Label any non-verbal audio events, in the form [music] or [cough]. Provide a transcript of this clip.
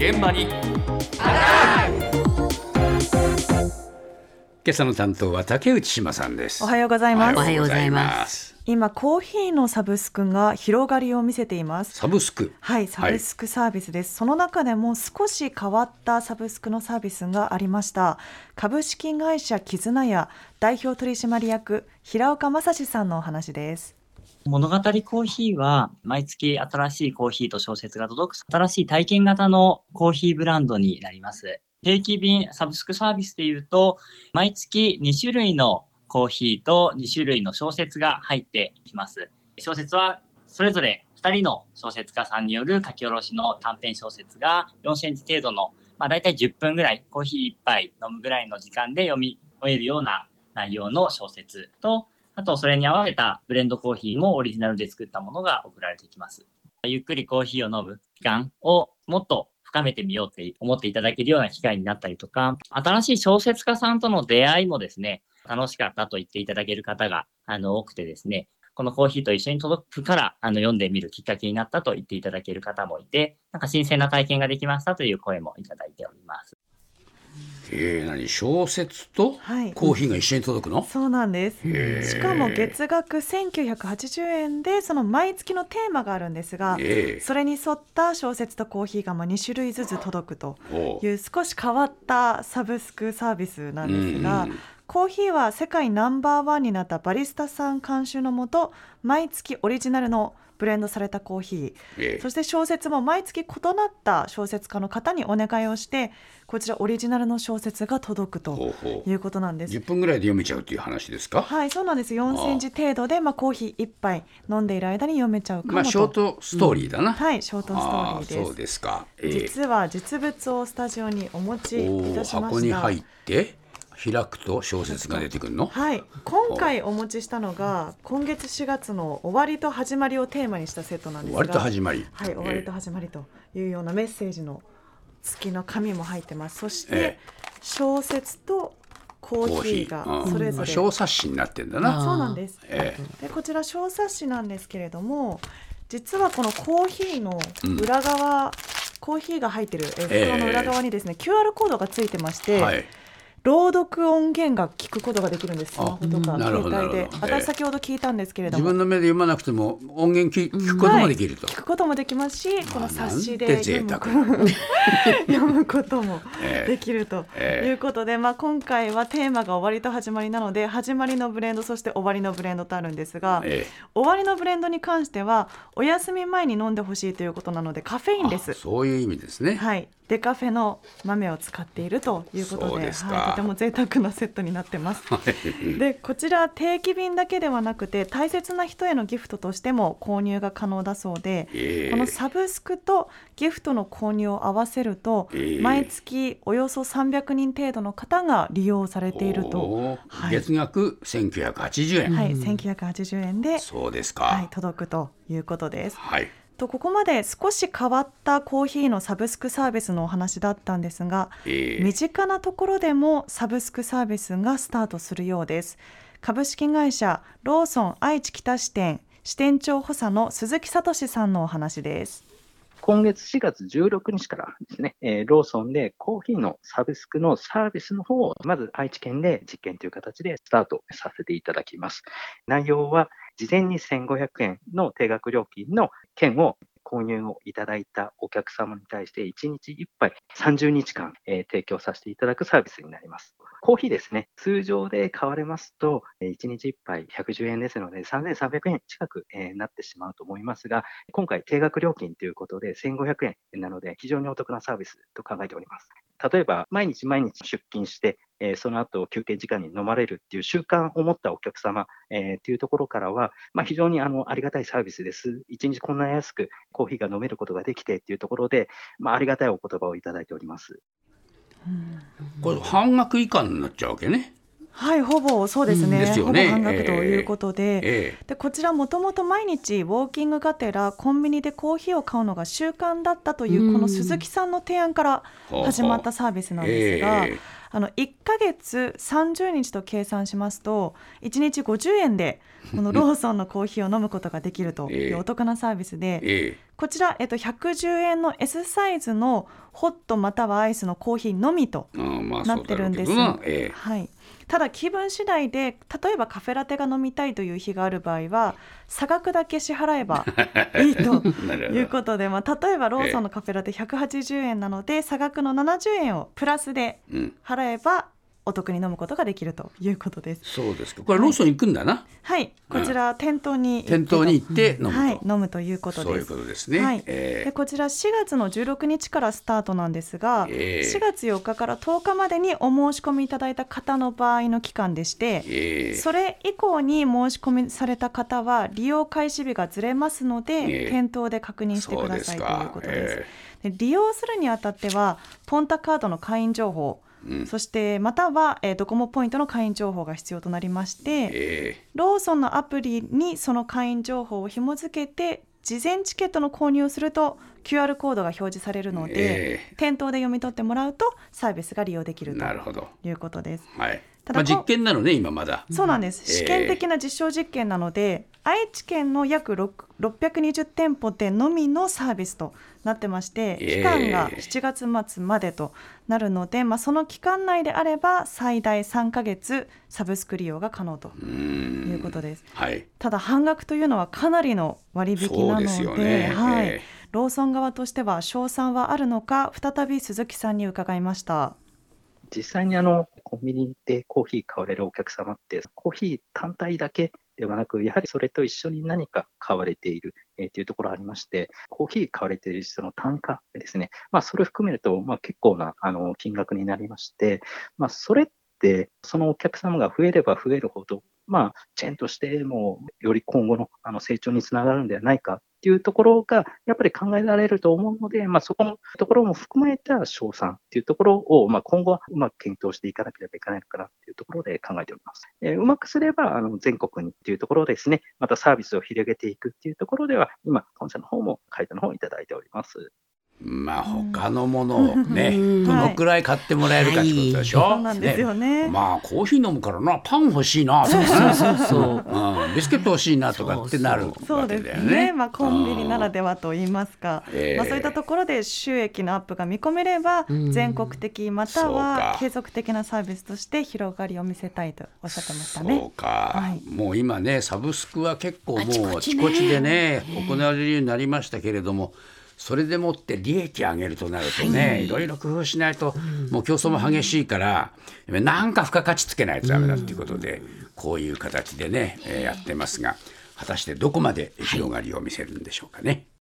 現場に。今朝の担当は竹内島さんです。おはようございます。おはようございます。今コーヒーのサブスクが広がりを見せています。サブスク？はい。サブスクサービスです、その中でも少し変わったサブスクのサービスがありました。株式会社絆屋代表取締役平岡正史さんのお話です物語コーヒーは毎月新しいコーヒーと小説が届く新しい体験型のコーヒーブランドになります。定期便サブスクサービスでいうと、毎月2種類のコーヒーと2種類の小説が入ってきます。小説はそれぞれ2人の小説家さんによる書き下ろしの短編小説が4センチ程度の、まあ大体10分ぐらい、コーヒー1杯飲むぐらいの時間で読み終えるような内容の小説と、あと、それに合わせたブレンドコーヒーもオリジナルで作ったものが送られてきます。ゆっくりコーヒーを飲む時間をもっと深めてみようって思っていただけるような機会になったりとか、新しい小説家さんとの出会いもですね、楽しかったと言っていただける方があの多くてですね、このコーヒーと一緒に届くからあの読んでみるきっかけになったと言っていただける方もいて、なんか新鮮な体験ができましたという声もいただいております。えー、何？小説とはい。コーヒーが一緒に届くの、そうなんです。しかも月額1980円でその毎月のテーマがあるんですがええ。それに沿った小説とコーヒーがまあ2種類ずつ届くという少し変わったサブスクサービスなんですが、うんうん。コーヒーは世界ナンバーワンになったバリスタさん監修のもと毎月オリジナルのブレンドされたコーヒーええそして小説も毎月異なった小説家の方にお願いをしてこちらオリジナルの小説が届くとほうほういうことなんです。10分ぐらいで読めちゃうという話ですか、はい、そうなんです。4センチ程度で、まあ、コーヒー一杯飲んでいる間に読めちゃうかもと。まあショートストーリーだな、はい、ショートストーリーです。そうですか、ええ実は実物をスタジオにお持ちいたしました。箱に入って開くと小説が出てくるの？はい、今回お持ちしたのが今月4月の終わりと始まりをテーマにしたセットなんですが、終わりと始まり。はい、終わりと始まりというようなメッセージの付きの紙も入ってます。そして、え小説とコーヒーがそれぞれ、小冊子になってんだあな、そうなんです。えでこちら小冊子なんですけれども実はこのコーヒーの裏側、コーヒーが入ってるえ袋の裏側にですね、QR コードがついてまして、えはい朗読音源が聞くことができるんですスマホとか携帯で。私先ほど聞いたんですけれども。自分の目で読まなくても音源聞聞くこともできると、聞くこともできますしこの冊子で読む沢。[laughs] 読むことも [laughs] ええ。できるとええ。いうことで、まあ、今回はテーマが終わりと始まりなので始まりのブレンドそして終わりのブレンドとあるんですが、え終わりのブレンドに関してはお休み前に飲んでほしいということなのでカフェインえです。あ。そういう意味ですね、はい、デカフェの豆を使っているということで。そうですか。はい、とても贅沢なセットになってます。でこちら定期便だけではなくて大切な人へのギフトとしても購入が可能だそうで、ええ。このサブスクとギフトの購入を合わせると、ええ。毎月およそ300人程度の方が利用されていると、はい。月額1980円、はい、1980円で、そうですか。はい、届くということです。はいとここまで少し変わったコーヒーのサブスクサービスのお話だったんですが、ええ。身近なところでもサブスクサービスがスタートするようです。株式会社ローソン愛知北支店支店長補佐の鈴木聡さんのお話です。今月4月16日からですね、えーローソンでコーヒーのサブスクのサービスの方を、まず愛知県で実験という形でスタートさせていただきます。内容は、事前に1500円の定額料金の券を購入をいただいたお客様に対して1日1杯30日間、えー提供させていただくサービスになります。コーヒーですね、通常で買われますと、え1日1杯110円ですので3300円近く、えーなってしまうと思いますが、今回定額料金ということで1500円なので非常にお得なサービスと考えております。例えば毎日毎日出勤して、えーその後休憩時間に飲まれるっていう習慣を持ったお客様、えーっていうところからは、まあ、非常にあのありがたいサービスです。一日こんな安くコーヒーが飲めることができてっていうところで、まあ、ありがたいお言葉をいただいております。これ半額以下になっちゃうわけね。はいほぼそうですね,、ですよね。ほぼ半額ということで、ええでこちらもともと毎日ウォーキングがてらコンビニでコーヒーを買うのが習慣だったというこの鈴木さんの提案から始まったサービスなんですが、ええあの1ヶ月30日と計算しますと1日50円でこのローソンのコーヒーを飲むことができるとええ。いうお得なサービスで、えこちら、えっと、110円の S サイズのホットまたはアイスのコーヒーのみとうんまあな。ってるんです。どなええ。はい、ただ気分次第で例えばカフェラテが飲みたいという日がある場合は差額だけ支払えば [laughs] いいということで、まあ、例えばローソンのカフェラテ180円なので差額の70円をプラスでうん。払えばお得に飲むことができるということです。そうですか。これローソン行くんだな、はい、こちら店頭に店頭に行って飲むと、はい、飲むということそういうです。ことですね、はい。えでこちら4月の16日からスタートなんですが、ええ4月4日から10日までにお申し込みいただいた方の場合の期間でして、ええそれ以降に申し込みされた方は利用開始日がずれますので、ええ店頭で確認してくださいということです。えで利用するにあたってはポンタカードの会員情報、うん。そしてまたは、えードコモポイントの会員情報が必要となりまして、ええ。ローソンのアプリにその会員情報を紐付けて事前チケットの購入をすると QR コードが表示されるので、え店頭で読み取ってもらうとサービスが利用できるということです。はいただまあ、実験なのね今まだ。そうなんです、ええ。試験的な実証実験なので、愛知県の約6 620店舗でのみのサービスとなってまして、ええ。期間が7月末までとなるので、まあ、その期間内であれば最大3ヶ月サブスク利用が可能ということです。はい。ただ半額というのはかなりの割引なのでね。はい。えローソン側としては賞賛はあるのか再び鈴木さんに伺いました。実際にあのコンビニでコーヒー買われるお客様って、コーヒー単体だけではなく、やはりそれと一緒に何か買われている、えーというところありまして、コーヒー買われている実の単価ですね、まあ、それを含めると、まあ、結構なあの金額になりまして、まあ、それって、そのお客様が増えれば増えるほど、まあ、チェーンとしてもより今後のあの成長につながるんではないかっていうところが、やっぱり考えられると思うので、まあ、そこのところも含めた賞賛っていうところを、まあ、今後はうまく検討していかなければいけないのかなっていうところで考えております。えーうまくすれば、あの全国にっていうところですね、またサービスを広げていくっていうところでは、今、本社の方も回答の方をいただいております。まあ他のものをね、うん。どのくらい買ってもらえるかってことでしょ、そうなんですよね。まあコーヒー飲むからなパン欲しいなとか。そうそうそう。う。ん、ビスケット欲しいなとかってなるわそうですね。ね、まあ、コンビニならではと言いますか、ええ。まあ、そういったところで収益のアップが見込めれば、うん。全国的またそうはか。継続的なサービスとして広がりを見せたいとおっしゃってましたそうね。か、はい。もう今ねサブスクは結構もうあちこちでね行われるようになりましたけれどもそれでもって利益上げるとなるとね、い、ろいろ工夫しないと、もう競争も激しいからなんか付加価値つけないとダメだっていうことで、こういう形でね、えーやってますが果たしてどこまで広がりを見せるんでしょうかね。